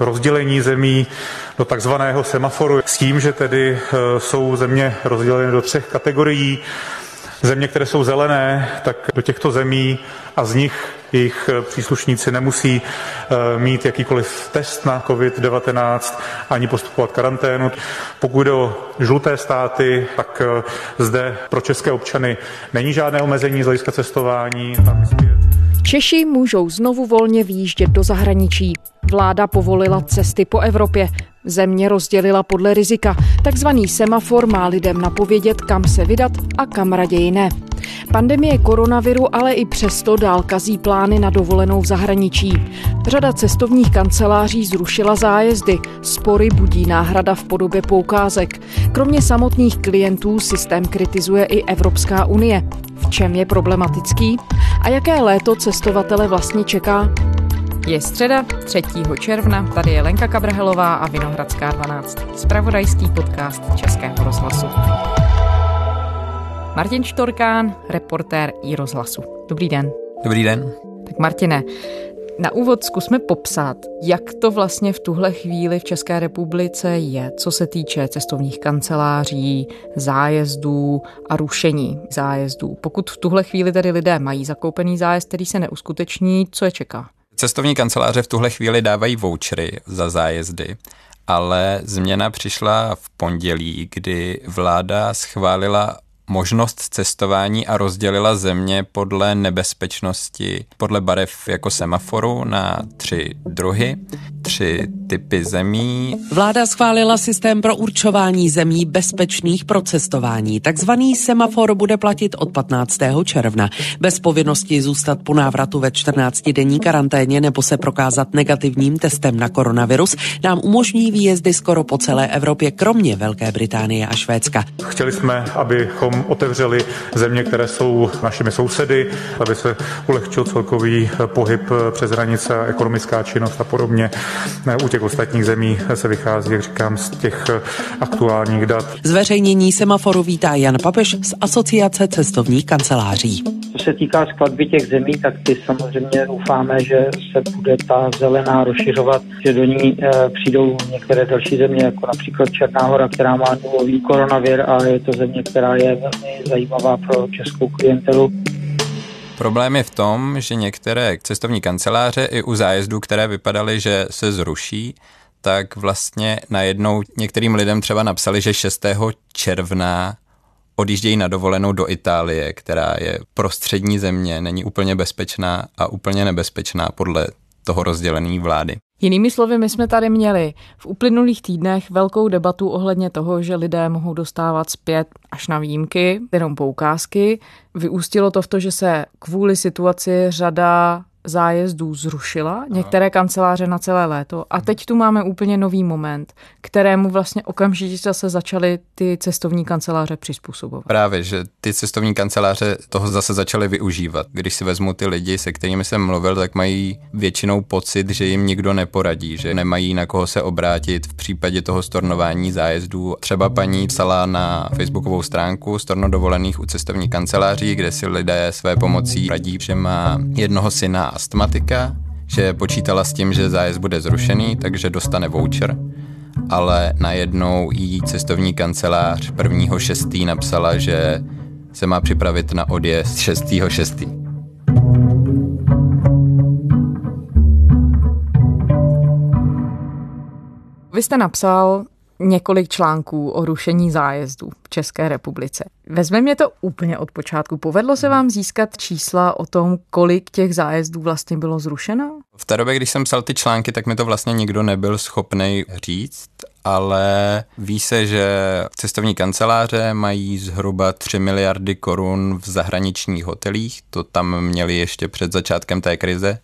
rozdělení zemí do takzvaného semaforu s tím, že tedy jsou země rozděleny do třech kategorií. Země, které jsou zelené, tak do těchto zemí a z nich jejich příslušníci nemusí eh, mít jakýkoliv test na COVID-19 ani postupovat karanténu. Pokud jde o žluté státy, tak zde pro české občany není žádné omezení z hlediska cestování. Tam Češi můžou znovu volně výjíždět do zahraničí. Vláda povolila cesty po Evropě. Země rozdělila podle rizika. Takzvaný semafor má lidem napovědět, kam se vydat a kam raději ne. Pandemie koronaviru ale i přesto dál kazí plány na dovolenou v zahraničí. Řada cestovních kanceláří zrušila zájezdy, spory budí náhrada v podobě poukázek. Kromě samotných klientů systém kritizuje i Evropská unie. V čem je problematický? A jaké léto cestovatele vlastně čeká? Je středa 3. června, tady je Lenka Kabrhelová a Vinohradská 12, spravodajský podcast Českého rozhlasu. Martin Štorkán, reportér i rozhlasu. Dobrý den. Dobrý den. Tak Martine, na úvod zkusme popsat, jak to vlastně v tuhle chvíli v České republice je, co se týče cestovních kanceláří, zájezdů a rušení zájezdů. Pokud v tuhle chvíli tedy lidé mají zakoupený zájezd, který se neuskuteční, co je čeká? Cestovní kanceláře v tuhle chvíli dávají vouchery za zájezdy, ale změna přišla v pondělí, kdy vláda schválila možnost cestování a rozdělila země podle nebezpečnosti, podle barev jako semaforu na tři druhy, tři typy zemí. Vláda schválila systém pro určování zemí bezpečných pro cestování. Takzvaný semafor bude platit od 15. června. Bez povinnosti zůstat po návratu ve 14-denní karanténě nebo se prokázat negativním testem na koronavirus nám umožní výjezdy skoro po celé Evropě, kromě Velké Británie a Švédska. Chtěli jsme, abychom otevřeli země, které jsou našimi sousedy, aby se ulehčil celkový pohyb přes hranice, ekonomická činnost a podobně. U těch ostatních zemí se vychází, jak říkám, z těch aktuálních dat. Zveřejnění semaforu vítá Jan Papeš z Asociace cestovních kanceláří. Co se týká skladby těch zemí, tak ty samozřejmě doufáme, že se bude ta zelená rozšiřovat, že do ní e, přijdou některé další země, jako například Černá hora, která má nulový koronavir a je to země, která je velmi zajímavá pro českou klientelu. Problém je v tom, že některé cestovní kanceláře i u zájezdů, které vypadaly, že se zruší, tak vlastně najednou některým lidem třeba napsali, že 6. června odjíždějí na dovolenou do Itálie, která je prostřední země, není úplně bezpečná a úplně nebezpečná podle toho rozdělení vlády. Jinými slovy, my jsme tady měli v uplynulých týdnech velkou debatu ohledně toho, že lidé mohou dostávat zpět až na výjimky, jenom poukázky. Vyústilo to v to, že se kvůli situaci řada zájezdů zrušila, některé kanceláře na celé léto a teď tu máme úplně nový moment, kterému vlastně okamžitě zase začaly ty cestovní kanceláře přizpůsobovat. Právě, že ty cestovní kanceláře toho zase začaly využívat. Když si vezmu ty lidi, se kterými jsem mluvil, tak mají většinou pocit, že jim nikdo neporadí, že nemají na koho se obrátit v případě toho stornování zájezdů. Třeba paní psala na facebookovou stránku storno dovolených u cestovní kanceláří, kde si lidé své pomocí radí, že má jednoho syna astmatika, že počítala s tím, že zájezd bude zrušený, takže dostane voucher, ale najednou jí cestovní kancelář 1.6. napsala, že se má připravit na odjezd 6.6. Vy jste napsal, několik článků o rušení zájezdů v České republice. Vezmeme to úplně od počátku. Povedlo se vám získat čísla o tom, kolik těch zájezdů vlastně bylo zrušeno? V té době, když jsem psal ty články, tak mi to vlastně nikdo nebyl schopný říct, ale ví se, že cestovní kanceláře mají zhruba 3 miliardy korun v zahraničních hotelích, to tam měli ještě před začátkem té krize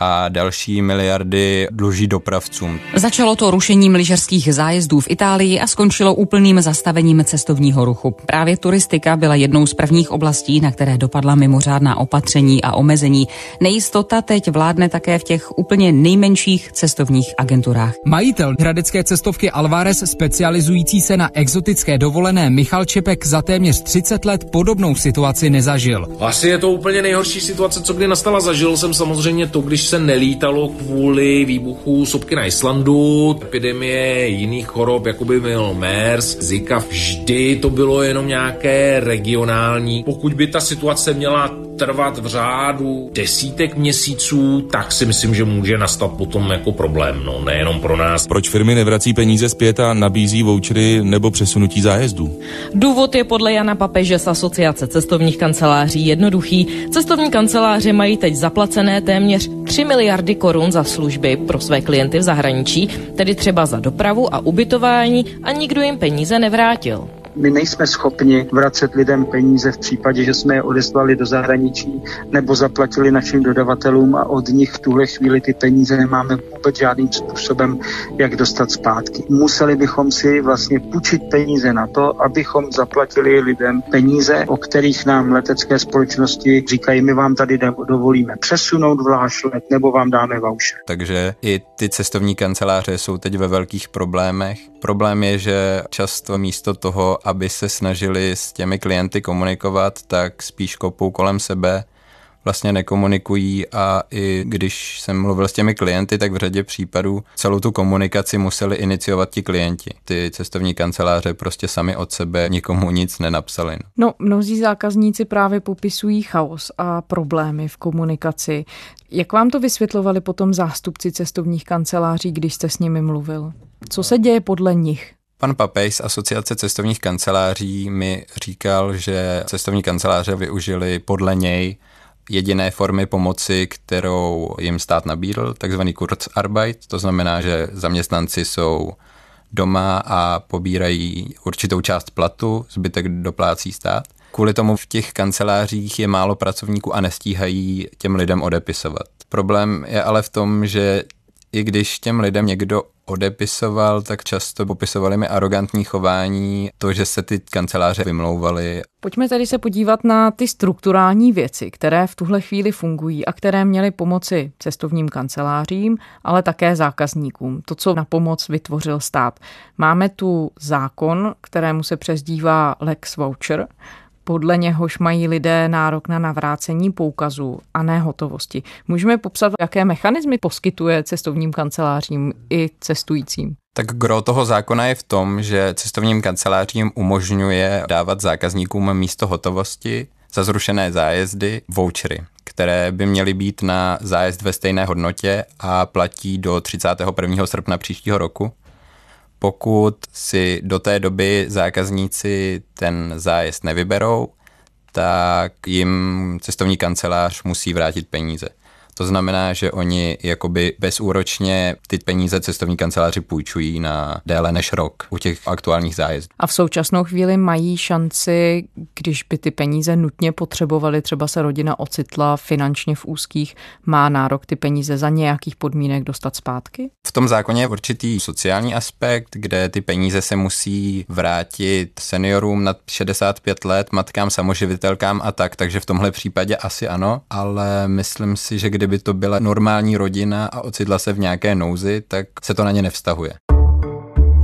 a další miliardy dluží dopravcům. Začalo to rušením lyžařských zájezdů v Itálii a skončilo úplným zastavením cestovního ruchu. Právě turistika byla jednou z prvních oblastí, na které dopadla mimořádná opatření a omezení. Nejistota teď vládne také v těch úplně nejmenších cestovních agenturách. Majitel hradecké cestovky Alvarez, specializující se na exotické dovolené Michal Čepek za téměř 30 let podobnou situaci nezažil. Asi je to úplně nejhorší situace, co kdy nastala. Zažil jsem samozřejmě to, když se nelítalo kvůli výbuchu sopky na Islandu, epidemie jiných chorob, jako by byl MERS, Zika, vždy to bylo jenom nějaké regionální. Pokud by ta situace měla trvat v řádu desítek měsíců, tak si myslím, že může nastat potom jako problém, no nejenom pro nás. Proč firmy nevrací peníze zpět a nabízí vouchery nebo přesunutí zájezdů? Důvod je podle Jana Papeže z Asociace cestovních kanceláří jednoduchý. Cestovní kanceláře mají teď zaplacené téměř 3 miliardy korun za služby pro své klienty v zahraničí, tedy třeba za dopravu a ubytování a nikdo jim peníze nevrátil. My nejsme schopni vracet lidem peníze v případě, že jsme je odeslali do zahraničí nebo zaplatili našim dodavatelům a od nich v tuhle chvíli ty peníze nemáme vůbec žádným způsobem, jak dostat zpátky. Museli bychom si vlastně půjčit peníze na to, abychom zaplatili lidem peníze, o kterých nám letecké společnosti říkají, my vám tady dovolíme přesunout vláš let nebo vám dáme voucher. Takže i ty cestovní kanceláře jsou teď ve velkých problémech. Problém je, že často místo toho, aby se snažili s těmi klienty komunikovat, tak spíš kopou kolem sebe, vlastně nekomunikují a i když jsem mluvil s těmi klienty, tak v řadě případů celou tu komunikaci museli iniciovat ti klienti. Ty cestovní kanceláře prostě sami od sebe nikomu nic nenapsali. No, mnozí zákazníci právě popisují chaos a problémy v komunikaci. Jak vám to vysvětlovali potom zástupci cestovních kanceláří, když jste s nimi mluvil? Co se děje podle nich? Pan Papej z Asociace cestovních kanceláří mi říkal, že cestovní kanceláře využili podle něj jediné formy pomoci, kterou jim stát nabídl, takzvaný Kurzarbeit, to znamená, že zaměstnanci jsou doma a pobírají určitou část platu, zbytek doplácí stát. Kvůli tomu v těch kancelářích je málo pracovníků a nestíhají těm lidem odepisovat. Problém je ale v tom, že i když těm lidem někdo odepisoval, tak často popisovali mi arrogantní chování, to, že se ty kanceláře vymlouvaly. Pojďme tedy se podívat na ty strukturální věci, které v tuhle chvíli fungují a které měly pomoci cestovním kancelářím, ale také zákazníkům. To, co na pomoc vytvořil stát. Máme tu zákon, kterému se přezdívá Lex Voucher, podle něhož mají lidé nárok na navrácení poukazu a ne hotovosti. Můžeme popsat, jaké mechanismy poskytuje cestovním kancelářím i cestujícím? Tak gro toho zákona je v tom, že cestovním kancelářím umožňuje dávat zákazníkům místo hotovosti za zrušené zájezdy vouchery, které by měly být na zájezd ve stejné hodnotě a platí do 31. srpna příštího roku pokud si do té doby zákazníci ten zájezd nevyberou, tak jim cestovní kancelář musí vrátit peníze. To znamená, že oni jakoby bezúročně ty peníze cestovní kanceláři půjčují na déle než rok u těch aktuálních zájezdů. A v současnou chvíli mají šanci, když by ty peníze nutně potřebovali, třeba se rodina ocitla finančně v úzkých, má nárok ty peníze za nějakých podmínek dostat zpátky? V tom zákoně je určitý sociální aspekt, kde ty peníze se musí vrátit seniorům nad 65 let, matkám, samoživitelkám a tak, takže v tomhle případě asi ano, ale myslím si, že kdyby to byla normální rodina a ocitla se v nějaké nouzi, tak se to na ně nevztahuje.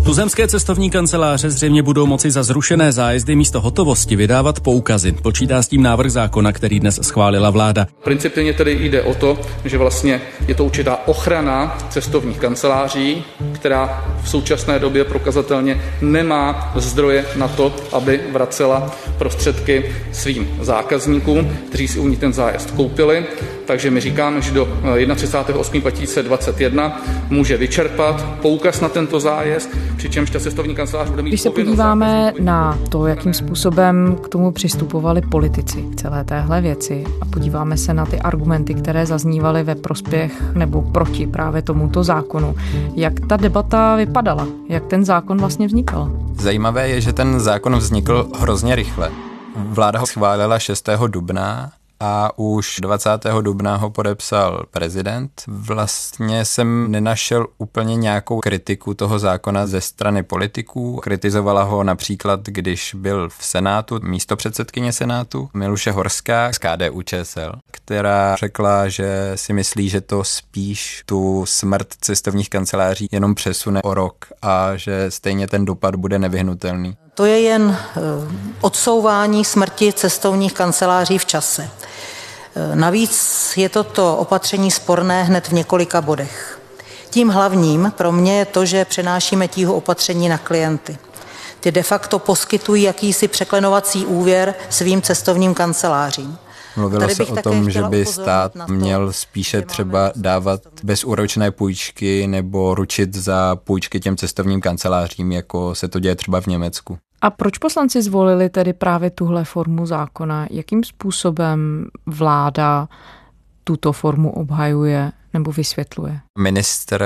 Tuzemské cestovní kanceláře zřejmě budou moci za zrušené zájezdy místo hotovosti vydávat poukazy. Počítá s tím návrh zákona, který dnes schválila vláda. Principiálně tedy jde o to, že vlastně je to určitá ochrana cestovních kanceláří, která v současné době prokazatelně nemá zdroje na to, aby vracela prostředky svým zákazníkům, kteří si u ní ten zájezd koupili. Takže my říkáme, že do 31.8.2021 může vyčerpat poukaz na tento zájezd, přičemž ta cestovní kancelář bude mít Když se podíváme na to, jakým způsobem k tomu přistupovali politici k celé téhle věci a podíváme se na ty argumenty, které zaznívaly ve prospěch nebo proti právě tomuto zákonu, jak ta debata vypadala, jak ten zákon vlastně vznikal? Zajímavé je, že ten zákon vznikl hrozně rychle. Vláda ho schválila 6. dubna a už 20. dubna ho podepsal prezident. Vlastně jsem nenašel úplně nějakou kritiku toho zákona ze strany politiků. Kritizovala ho například, když byl v Senátu místo předsedkyně Senátu Miluše Horská z KDU ČSL, která řekla, že si myslí, že to spíš tu smrt cestovních kanceláří jenom přesune o rok a že stejně ten dopad bude nevyhnutelný. To je jen eh, odsouvání smrti cestovních kanceláří v čase. Navíc je toto opatření sporné hned v několika bodech. Tím hlavním pro mě je to, že přenášíme tíhu opatření na klienty. Ty de facto poskytují jakýsi překlenovací úvěr svým cestovním kancelářím. Mluvilo se o tom, že by stát to, měl spíše třeba dávat bezúročné půjčky nebo ručit za půjčky těm cestovním kancelářím, jako se to děje třeba v Německu. A proč poslanci zvolili tedy právě tuhle formu zákona? Jakým způsobem vláda tuto formu obhajuje nebo vysvětluje? Minister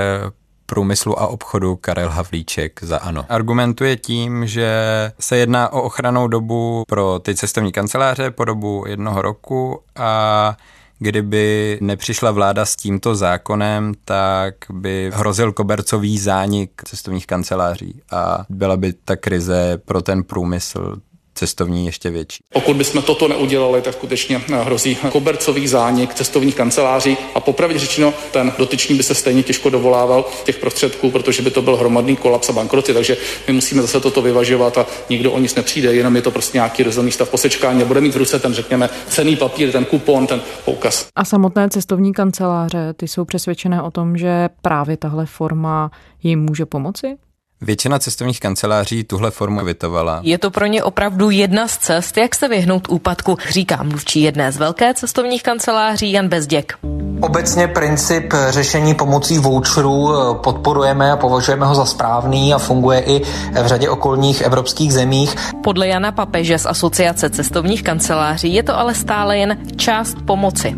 průmyslu a obchodu Karel Havlíček za ANO. Argumentuje tím, že se jedná o ochranou dobu pro ty cestovní kanceláře po dobu jednoho roku a kdyby nepřišla vláda s tímto zákonem, tak by hrozil kobercový zánik cestovních kanceláří a byla by ta krize pro ten průmysl cestovní ještě větší. Pokud bychom toto neudělali, tak skutečně hrozí kobercový zánik cestovních kanceláří a popravdě řečeno, ten dotyčný by se stejně těžko dovolával těch prostředků, protože by to byl hromadný kolaps a bankroty. Takže my musíme zase toto vyvažovat a nikdo o nic nepřijde, jenom je to prostě nějaký rozhodný stav posečkání a bude mít v ruce ten, řekněme, cený papír, ten kupon, ten poukaz. A samotné cestovní kanceláře, ty jsou přesvědčené o tom, že právě tahle forma jim může pomoci? Většina cestovních kanceláří tuhle formu vytovala. Je to pro ně opravdu jedna z cest, jak se vyhnout úpadku, říká mluvčí jedné z velké cestovních kanceláří Jan Bezděk. Obecně princip řešení pomocí voucherů podporujeme a považujeme ho za správný a funguje i v řadě okolních evropských zemích. Podle Jana Papeže z Asociace cestovních kanceláří je to ale stále jen část pomoci.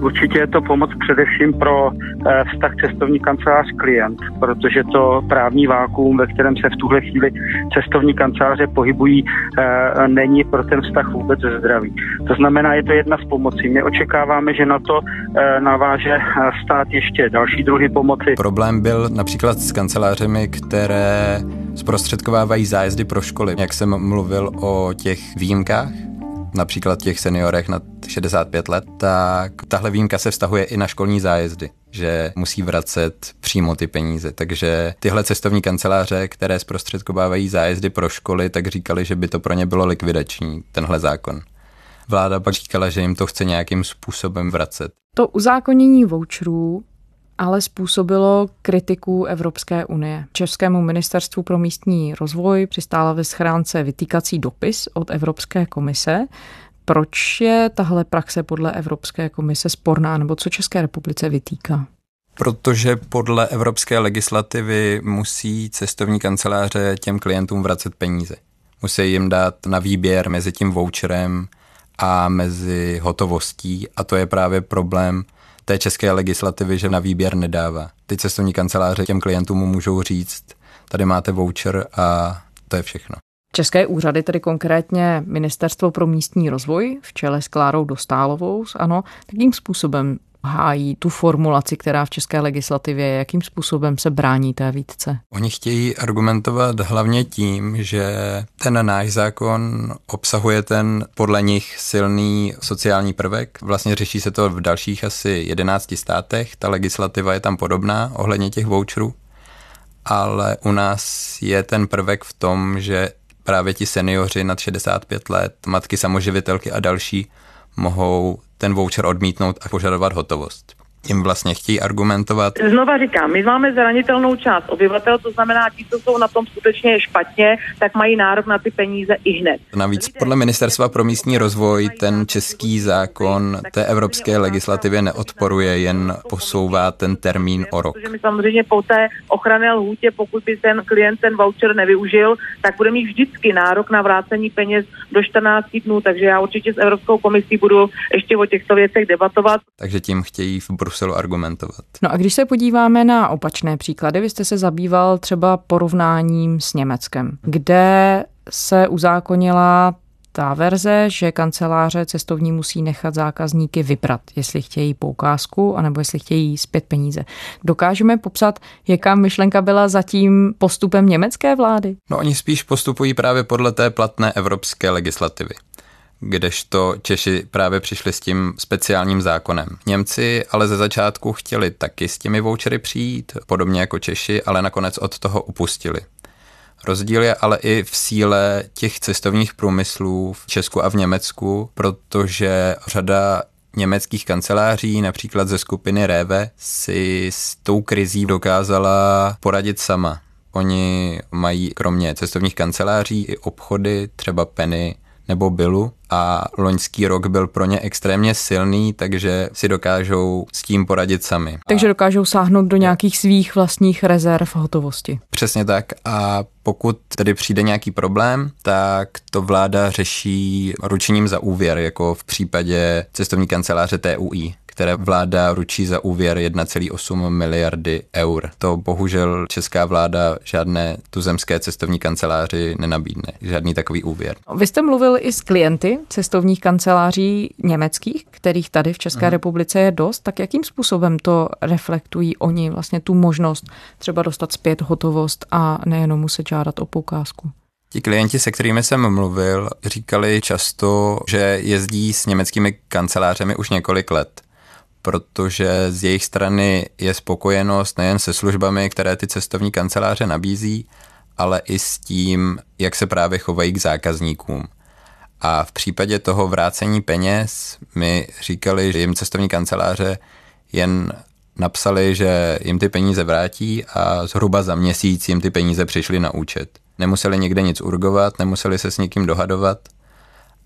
Určitě je to pomoc především pro eh, vztah cestovní kancelář klient, protože to právní vákuum, ve kterém se v tuhle chvíli cestovní kanceláře pohybují, eh, není pro ten vztah vůbec zdravý. To znamená, je to jedna z pomocí. My očekáváme, že na to eh, naváže stát ještě další druhy pomoci. Problém byl například s kancelářemi, které zprostředkovávají zájezdy pro školy. Jak jsem mluvil o těch výjimkách, například těch seniorech nad 65 let, tak tahle výjimka se vztahuje i na školní zájezdy že musí vracet přímo ty peníze. Takže tyhle cestovní kanceláře, které zprostředkovávají zájezdy pro školy, tak říkali, že by to pro ně bylo likvidační, tenhle zákon. Vláda pak říkala, že jim to chce nějakým způsobem vracet. To uzákonění voucherů ale způsobilo kritiku Evropské unie. Českému ministerstvu pro místní rozvoj přistála ve schránce vytýkací dopis od Evropské komise. Proč je tahle praxe podle Evropské komise sporná, nebo co České republice vytýká? Protože podle evropské legislativy musí cestovní kanceláře těm klientům vracet peníze. Musí jim dát na výběr mezi tím voucherem a mezi hotovostí a to je právě problém té české legislativy, že na výběr nedává. Ty cestovní kanceláře těm klientům můžou říct, tady máte voucher a to je všechno. České úřady, tedy konkrétně Ministerstvo pro místní rozvoj v čele s Klárou Dostálovou, ano, takým způsobem hájí tu formulaci, která v české legislativě je, jakým způsobem se brání té výtce? Oni chtějí argumentovat hlavně tím, že ten náš zákon obsahuje ten podle nich silný sociální prvek. Vlastně řeší se to v dalších asi 11 státech, ta legislativa je tam podobná ohledně těch voucherů, ale u nás je ten prvek v tom, že právě ti seniori nad 65 let, matky samoživitelky a další mohou ten voucher odmítnout a požadovat hotovost jim vlastně chtějí argumentovat. Znova říkám, my máme zranitelnou část obyvatel, to znamená, ti, co jsou na tom skutečně špatně, tak mají nárok na ty peníze i hned. Navíc podle Ministerstva pro místní rozvoj ten český zákon té evropské legislativě neodporuje, jen posouvá ten termín o rok. Protože my samozřejmě po té ochranné lhůtě, pokud by ten klient ten voucher nevyužil, tak bude mít vždycky nárok na vrácení peněz do 14 dnů, takže já určitě s Evropskou komisí budu ještě o těchto věcech debatovat. Takže tím chtějí v Bruselu argumentovat. No a když se podíváme na opačné příklady, vy jste se zabýval třeba porovnáním s Německem, kde se uzákonila ta verze, že kanceláře cestovní musí nechat zákazníky vybrat, jestli chtějí poukázku, anebo jestli chtějí zpět peníze. Dokážeme popsat, jaká myšlenka byla za tím postupem německé vlády? No oni spíš postupují právě podle té platné evropské legislativy kdežto Češi právě přišli s tím speciálním zákonem. Němci ale ze začátku chtěli taky s těmi vouchery přijít, podobně jako Češi, ale nakonec od toho upustili. Rozdíl je ale i v síle těch cestovních průmyslů v Česku a v Německu, protože řada německých kanceláří, například ze skupiny Reve, si s tou krizí dokázala poradit sama. Oni mají kromě cestovních kanceláří i obchody, třeba Penny nebo Billu a loňský rok byl pro ně extrémně silný, takže si dokážou s tím poradit sami. Takže dokážou sáhnout do nějakých svých vlastních rezerv hotovosti. Přesně tak a pokud tedy přijde nějaký problém, tak to vláda řeší ručením za úvěr, jako v případě cestovní kanceláře TUI, které vláda ručí za úvěr 1,8 miliardy eur. To bohužel česká vláda žádné tuzemské cestovní kanceláři nenabídne, žádný takový úvěr. Vy jste mluvil i s klienty cestovních kanceláří německých, kterých tady v České hmm. republice je dost, tak jakým způsobem to reflektují oni vlastně tu možnost třeba dostat zpět hotovost a nejenom muset žádat o poukázku? Ti klienti, se kterými jsem mluvil, říkali často, že jezdí s německými kancelářemi už několik let protože z jejich strany je spokojenost nejen se službami, které ty cestovní kanceláře nabízí, ale i s tím, jak se právě chovají k zákazníkům. A v případě toho vrácení peněz mi říkali, že jim cestovní kanceláře jen napsali, že jim ty peníze vrátí a zhruba za měsíc jim ty peníze přišly na účet. Nemuseli nikde nic urgovat, nemuseli se s nikým dohadovat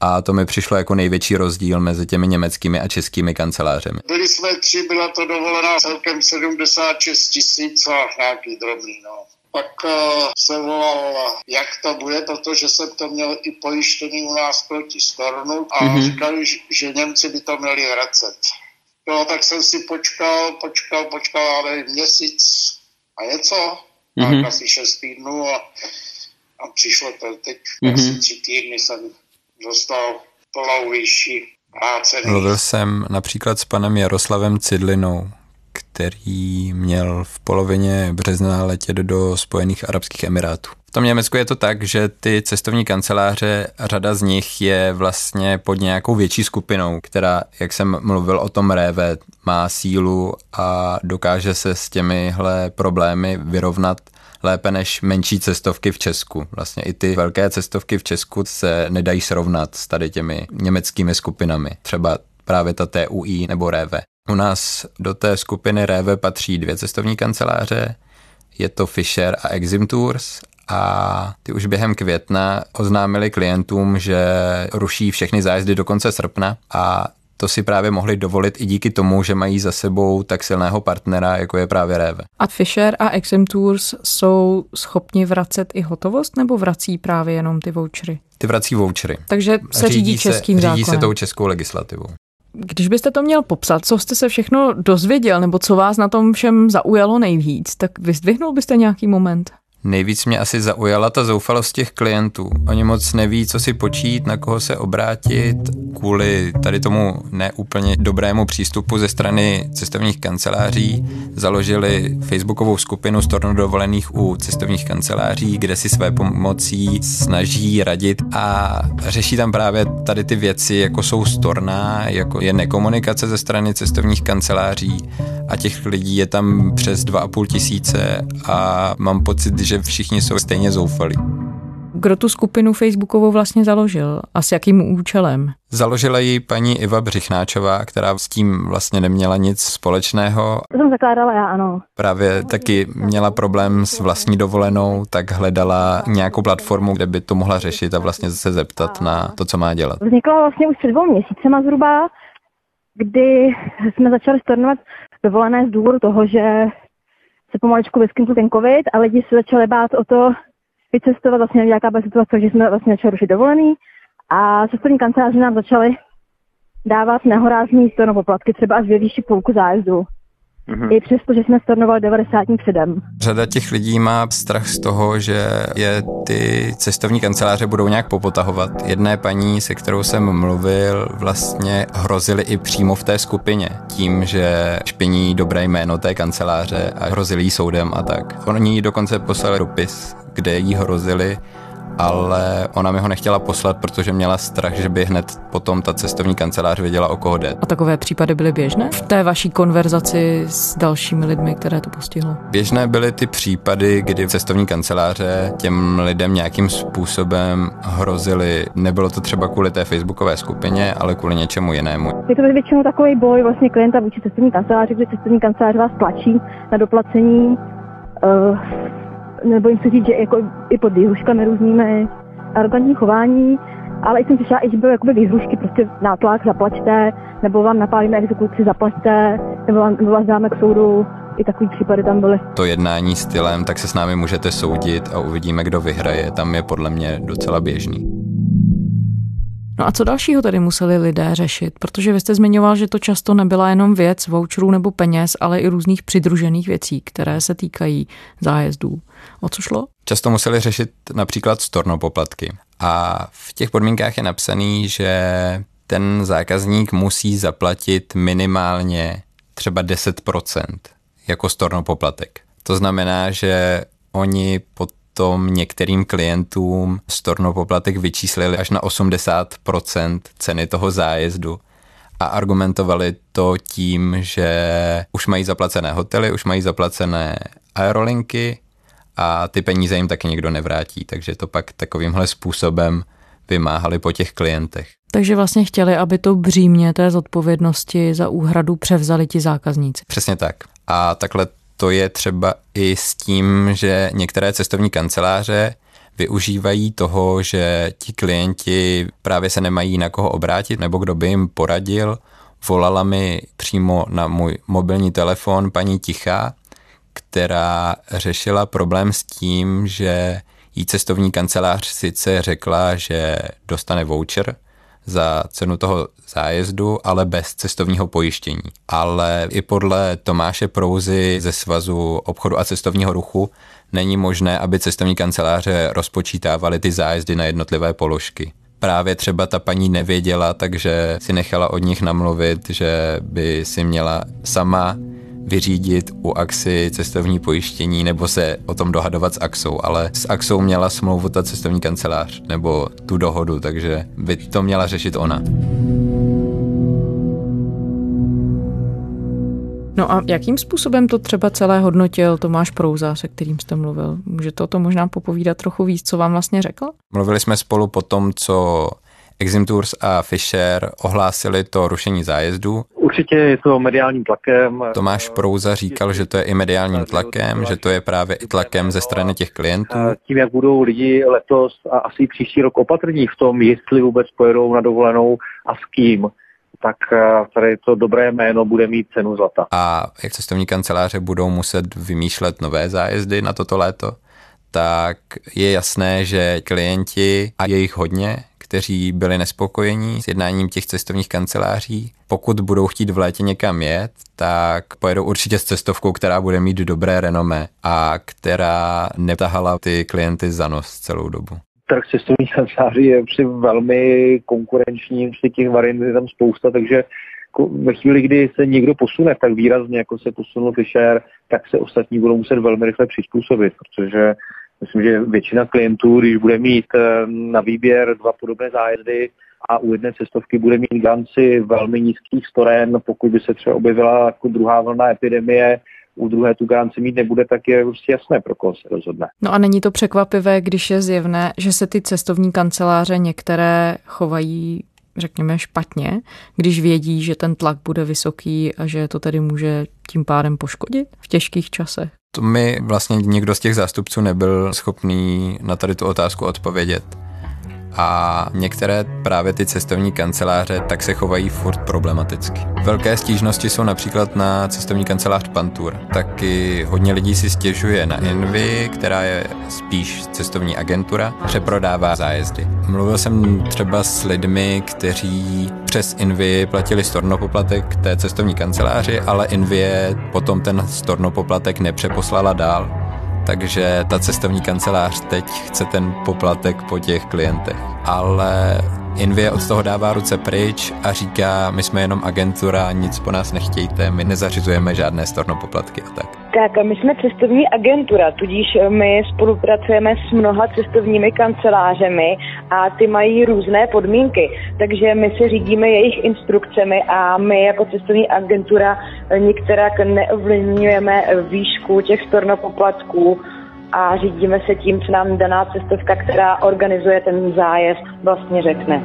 a to mi přišlo jako největší rozdíl mezi těmi německými a českými kancelářemi. Byli jsme tři, byla to dovolená celkem 76 tisíc a nějaký drobný, no. Pak uh, se volal, jak to bude, protože jsem to měl i pojištěný u nás proti stornu a mm-hmm. říkali, že Němci by to měli vracet. No, tak jsem si počkal, počkal, počkal, ale měsíc a něco, mm-hmm. tak asi šest týdnů a, a přišlo to teď, mm-hmm. asi tři týdny jsem dostal plnou výši vrácený. Mluvil jsem například s panem Jaroslavem Cidlinou, který měl v polovině března letět do Spojených Arabských Emirátů. V tom Německu je to tak, že ty cestovní kanceláře, řada z nich je vlastně pod nějakou větší skupinou, která, jak jsem mluvil o tom réve, má sílu a dokáže se s těmihle problémy vyrovnat lépe než menší cestovky v Česku. Vlastně i ty velké cestovky v Česku se nedají srovnat s tady těmi německými skupinami. Třeba právě ta TUI nebo Reve. U nás do té skupiny Reve patří dvě cestovní kanceláře, je to Fisher a Exim Tours a ty už během května oznámili klientům, že ruší všechny zájezdy do konce srpna a to si právě mohli dovolit i díky tomu, že mají za sebou tak silného partnera, jako je právě Reve. A Fisher a Exim Tours jsou schopni vracet i hotovost, nebo vrací právě jenom ty vouchery? Ty vrací vouchery. Takže se řídí, řídí českým se, zákonem. Řídí se tou českou legislativou. Když byste to měl popsat, co jste se všechno dozvěděl, nebo co vás na tom všem zaujalo nejvíc, tak vyzdvihnul byste nějaký moment? Nejvíc mě asi zaujala ta zoufalost těch klientů. Oni moc neví, co si počít, na koho se obrátit. Kvůli tady tomu neúplně dobrému přístupu ze strany cestovních kanceláří založili facebookovou skupinu Storno dovolených u cestovních kanceláří, kde si své pomocí snaží radit a řeší tam právě tady ty věci, jako jsou storna, jako je nekomunikace ze strany cestovních kanceláří a těch lidí je tam přes 2,5 tisíce a mám pocit, že všichni jsou stejně zoufalí. Kdo tu skupinu Facebookovou vlastně založil a s jakým účelem? Založila ji paní Iva Břichnáčová, která s tím vlastně neměla nic společného. To jsem zakládala já, ano. Právě taky měla problém s vlastní dovolenou, tak hledala nějakou platformu, kde by to mohla řešit a vlastně se zeptat na to, co má dělat. Vznikla vlastně už před dvou měsícema zhruba, kdy jsme začali stornovat dovolené z důvodu toho, že se pomaličku vyskytl ten covid a lidi se začali bát o to vycestovat, vlastně nějaká byla situace, že jsme vlastně začali rušit dovolený a cestovní kanceláře nám začaly dávat nehorázný storno poplatky třeba až ve výši půlku zájezdu. Mm-hmm. I přesto, že jsme stornovali 90 dní předem. Řada těch lidí má strach z toho, že je ty cestovní kanceláře budou nějak popotahovat. Jedné paní, se kterou jsem mluvil, vlastně hrozili i přímo v té skupině. Tím, že špiní dobré jméno té kanceláře a hrozili jí soudem a tak. Oni jí dokonce poslali dopis, kde jí hrozili ale ona mi ho nechtěla poslat, protože měla strach, že by hned potom ta cestovní kancelář věděla, o koho jde. A takové případy byly běžné v té vaší konverzaci s dalšími lidmi, které to postihlo? Běžné byly ty případy, kdy cestovní kanceláře těm lidem nějakým způsobem hrozily. Nebylo to třeba kvůli té facebookové skupině, ale kvůli něčemu jinému. Je to většinou takový boj vlastně klienta vůči cestovní kanceláři, kdy cestovní kancelář vás tlačí na doplacení uh, nebojím se říct, že jako i pod výhruškami různými arrogantní chování, ale jsem slyšela i, že byly jakoby výhrušky, prostě nátlak, zaplaťte, nebo vám napálíme exekuci, zaplaťte, nebo, vám, nebo vás dáme k soudu, i takový případy tam byly. To jednání stylem, tak se s námi můžete soudit a uvidíme, kdo vyhraje, tam je podle mě docela běžný. No a co dalšího tady museli lidé řešit? Protože vy jste zmiňoval, že to často nebyla jenom věc voucherů nebo peněz, ale i různých přidružených věcí, které se týkají zájezdů. O co šlo? Často museli řešit například stornopoplatky. A v těch podmínkách je napsaný, že ten zákazník musí zaplatit minimálně třeba 10% jako stornopoplatek. To znamená, že oni potom některým klientům stornopoplatek vyčíslili až na 80% ceny toho zájezdu a argumentovali to tím, že už mají zaplacené hotely, už mají zaplacené aerolinky a ty peníze jim taky nikdo nevrátí, takže to pak takovýmhle způsobem vymáhali po těch klientech. Takže vlastně chtěli, aby to břímě té zodpovědnosti za úhradu převzali ti zákazníci. Přesně tak. A takhle to je třeba i s tím, že některé cestovní kanceláře využívají toho, že ti klienti právě se nemají na koho obrátit nebo kdo by jim poradil. Volala mi přímo na můj mobilní telefon paní Tichá, která řešila problém s tím, že jí cestovní kancelář sice řekla, že dostane voucher, za cenu toho zájezdu, ale bez cestovního pojištění. Ale i podle Tomáše Prouzy ze Svazu obchodu a cestovního ruchu není možné, aby cestovní kanceláře rozpočítávaly ty zájezdy na jednotlivé položky právě třeba ta paní nevěděla, takže si nechala od nich namluvit, že by si měla sama vyřídit u AXY cestovní pojištění nebo se o tom dohadovat s AXou, ale s AXou měla smlouvu ta cestovní kancelář nebo tu dohodu, takže by to měla řešit ona. No a jakým způsobem to třeba celé hodnotil Tomáš Prouza, se kterým jste mluvil? Můžete o tom možná popovídat trochu víc, co vám vlastně řekl? Mluvili jsme spolu po tom, co Exim Tours a Fisher ohlásili to rušení zájezdu. Určitě je to mediálním tlakem. Tomáš Prouza říkal, že to je i mediálním tlakem, že to je právě i tlakem ze strany těch klientů. Tím, jak budou lidi letos a asi příští rok opatrní v tom, jestli vůbec pojedou na dovolenou a s kým, tak eh, tady to dobré jméno bude mít cenu zlata. A jak cestovní kanceláře budou muset vymýšlet nové zájezdy na toto léto, tak je jasné, že klienti, a je jich hodně, kteří byli nespokojení s jednáním těch cestovních kanceláří. Pokud budou chtít v létě někam jet, tak pojedou určitě s cestovkou, která bude mít dobré renome a která netahala ty klienty za nos celou dobu trh cestovních kanceláří je při velmi konkurenční, při těch variant je tam spousta, takže ve chvíli, kdy se někdo posune tak výrazně, jako se posunul Fischer, tak se ostatní budou muset velmi rychle přizpůsobit, protože Myslím, že většina klientů, když bude mít eh, na výběr dva podobné zájezdy a u jedné cestovky bude mít ganci velmi nízkých storen, pokud by se třeba objevila jako druhá vlna epidemie, u druhé tu garanci mít nebude, tak je prostě jasné, pro koho se rozhodne. No a není to překvapivé, když je zjevné, že se ty cestovní kanceláře některé chovají řekněme, špatně, když vědí, že ten tlak bude vysoký a že to tedy může tím pádem poškodit v těžkých časech? To mi vlastně nikdo z těch zástupců nebyl schopný na tady tu otázku odpovědět a některé právě ty cestovní kanceláře tak se chovají furt problematicky. Velké stížnosti jsou například na cestovní kancelář Pantur. Taky hodně lidí si stěžuje na Envy, která je spíš cestovní agentura, přeprodává zájezdy. Mluvil jsem třeba s lidmi, kteří přes Envy platili stornopoplatek té cestovní kanceláři, ale Envy potom ten stornopoplatek nepřeposlala dál takže ta cestovní kancelář teď chce ten poplatek po těch klientech. Ale Invie od toho dává ruce pryč a říká, my jsme jenom agentura, nic po nás nechtějte, my nezařizujeme žádné stornopoplatky a tak. Tak, my jsme cestovní agentura, tudíž my spolupracujeme s mnoha cestovními kancelářemi a ty mají různé podmínky, takže my se řídíme jejich instrukcemi a my jako cestovní agentura některak neovlivňujeme výšku těch stornopoplatků a řídíme se tím, co nám daná cestovka, která organizuje ten zájezd, vlastně řekne.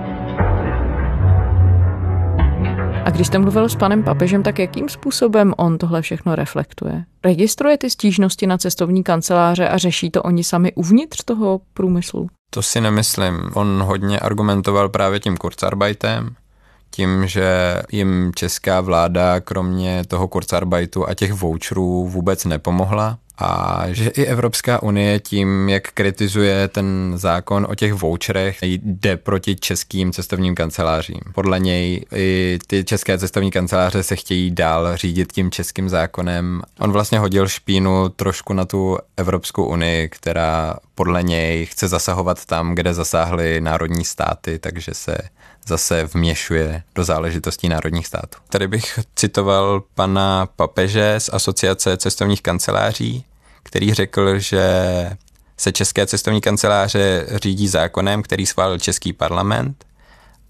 A když jste mluvil s panem papežem, tak jakým způsobem on tohle všechno reflektuje? Registruje ty stížnosti na cestovní kanceláře a řeší to oni sami uvnitř toho průmyslu? To si nemyslím. On hodně argumentoval právě tím Kurzarbeitem, tím, že jim česká vláda kromě toho Kurzarbeitu a těch voucherů vůbec nepomohla a že i Evropská unie tím, jak kritizuje ten zákon o těch voucherech, jde proti českým cestovním kancelářím. Podle něj i ty české cestovní kanceláře se chtějí dál řídit tím českým zákonem. On vlastně hodil špínu trošku na tu Evropskou unii, která podle něj chce zasahovat tam, kde zasáhly národní státy, takže se zase vměšuje do záležitostí národních států. Tady bych citoval pana papeže z Asociace cestovních kanceláří, který řekl, že se české cestovní kanceláře řídí zákonem, který schválil Český parlament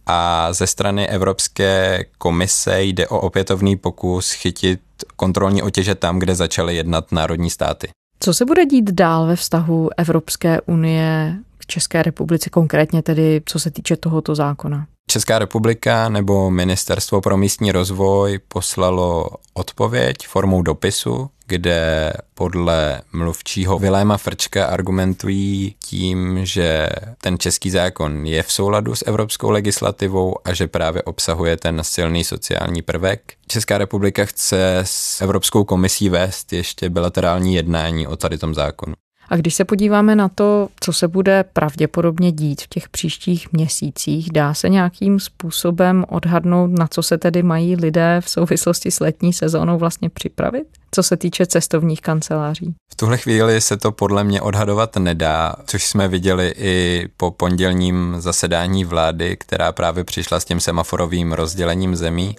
a ze strany Evropské komise jde o opětovný pokus chytit kontrolní otěže tam, kde začaly jednat národní státy. Co se bude dít dál ve vztahu Evropské unie České republice, konkrétně tedy co se týče tohoto zákona? Česká republika nebo Ministerstvo pro místní rozvoj poslalo odpověď formou dopisu, kde podle mluvčího Viléma Frčka argumentují tím, že ten český zákon je v souladu s evropskou legislativou a že právě obsahuje ten silný sociální prvek. Česká republika chce s Evropskou komisí vést ještě bilaterální jednání o tady tom zákonu. A když se podíváme na to, co se bude pravděpodobně dít v těch příštích měsících, dá se nějakým způsobem odhadnout, na co se tedy mají lidé v souvislosti s letní sezónou vlastně připravit? Co se týče cestovních kanceláří? V tuhle chvíli se to podle mě odhadovat nedá, což jsme viděli i po pondělním zasedání vlády, která právě přišla s tím semaforovým rozdělením zemí.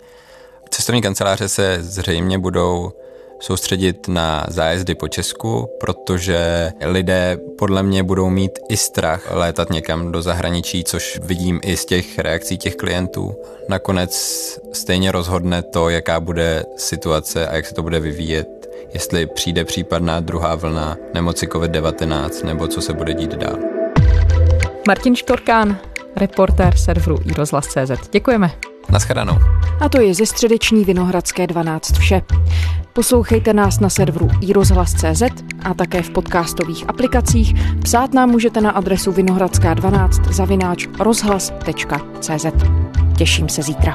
Cestovní kanceláře se zřejmě budou soustředit na zájezdy po Česku, protože lidé podle mě budou mít i strach létat někam do zahraničí, což vidím i z těch reakcí těch klientů. Nakonec stejně rozhodne to, jaká bude situace a jak se to bude vyvíjet, jestli přijde případná druhá vlna nemoci COVID-19 nebo co se bude dít dál. Martin Štorkán, reportér serveru iRozhlas.cz. Děkujeme. Naschledanou. A to je ze středeční Vinohradské 12 vše. Poslouchejte nás na serveru iRozhlas.cz a také v podcastových aplikacích. Psát nám můžete na adresu vinohradská12 zavináč rozhlas.cz. Těším se zítra.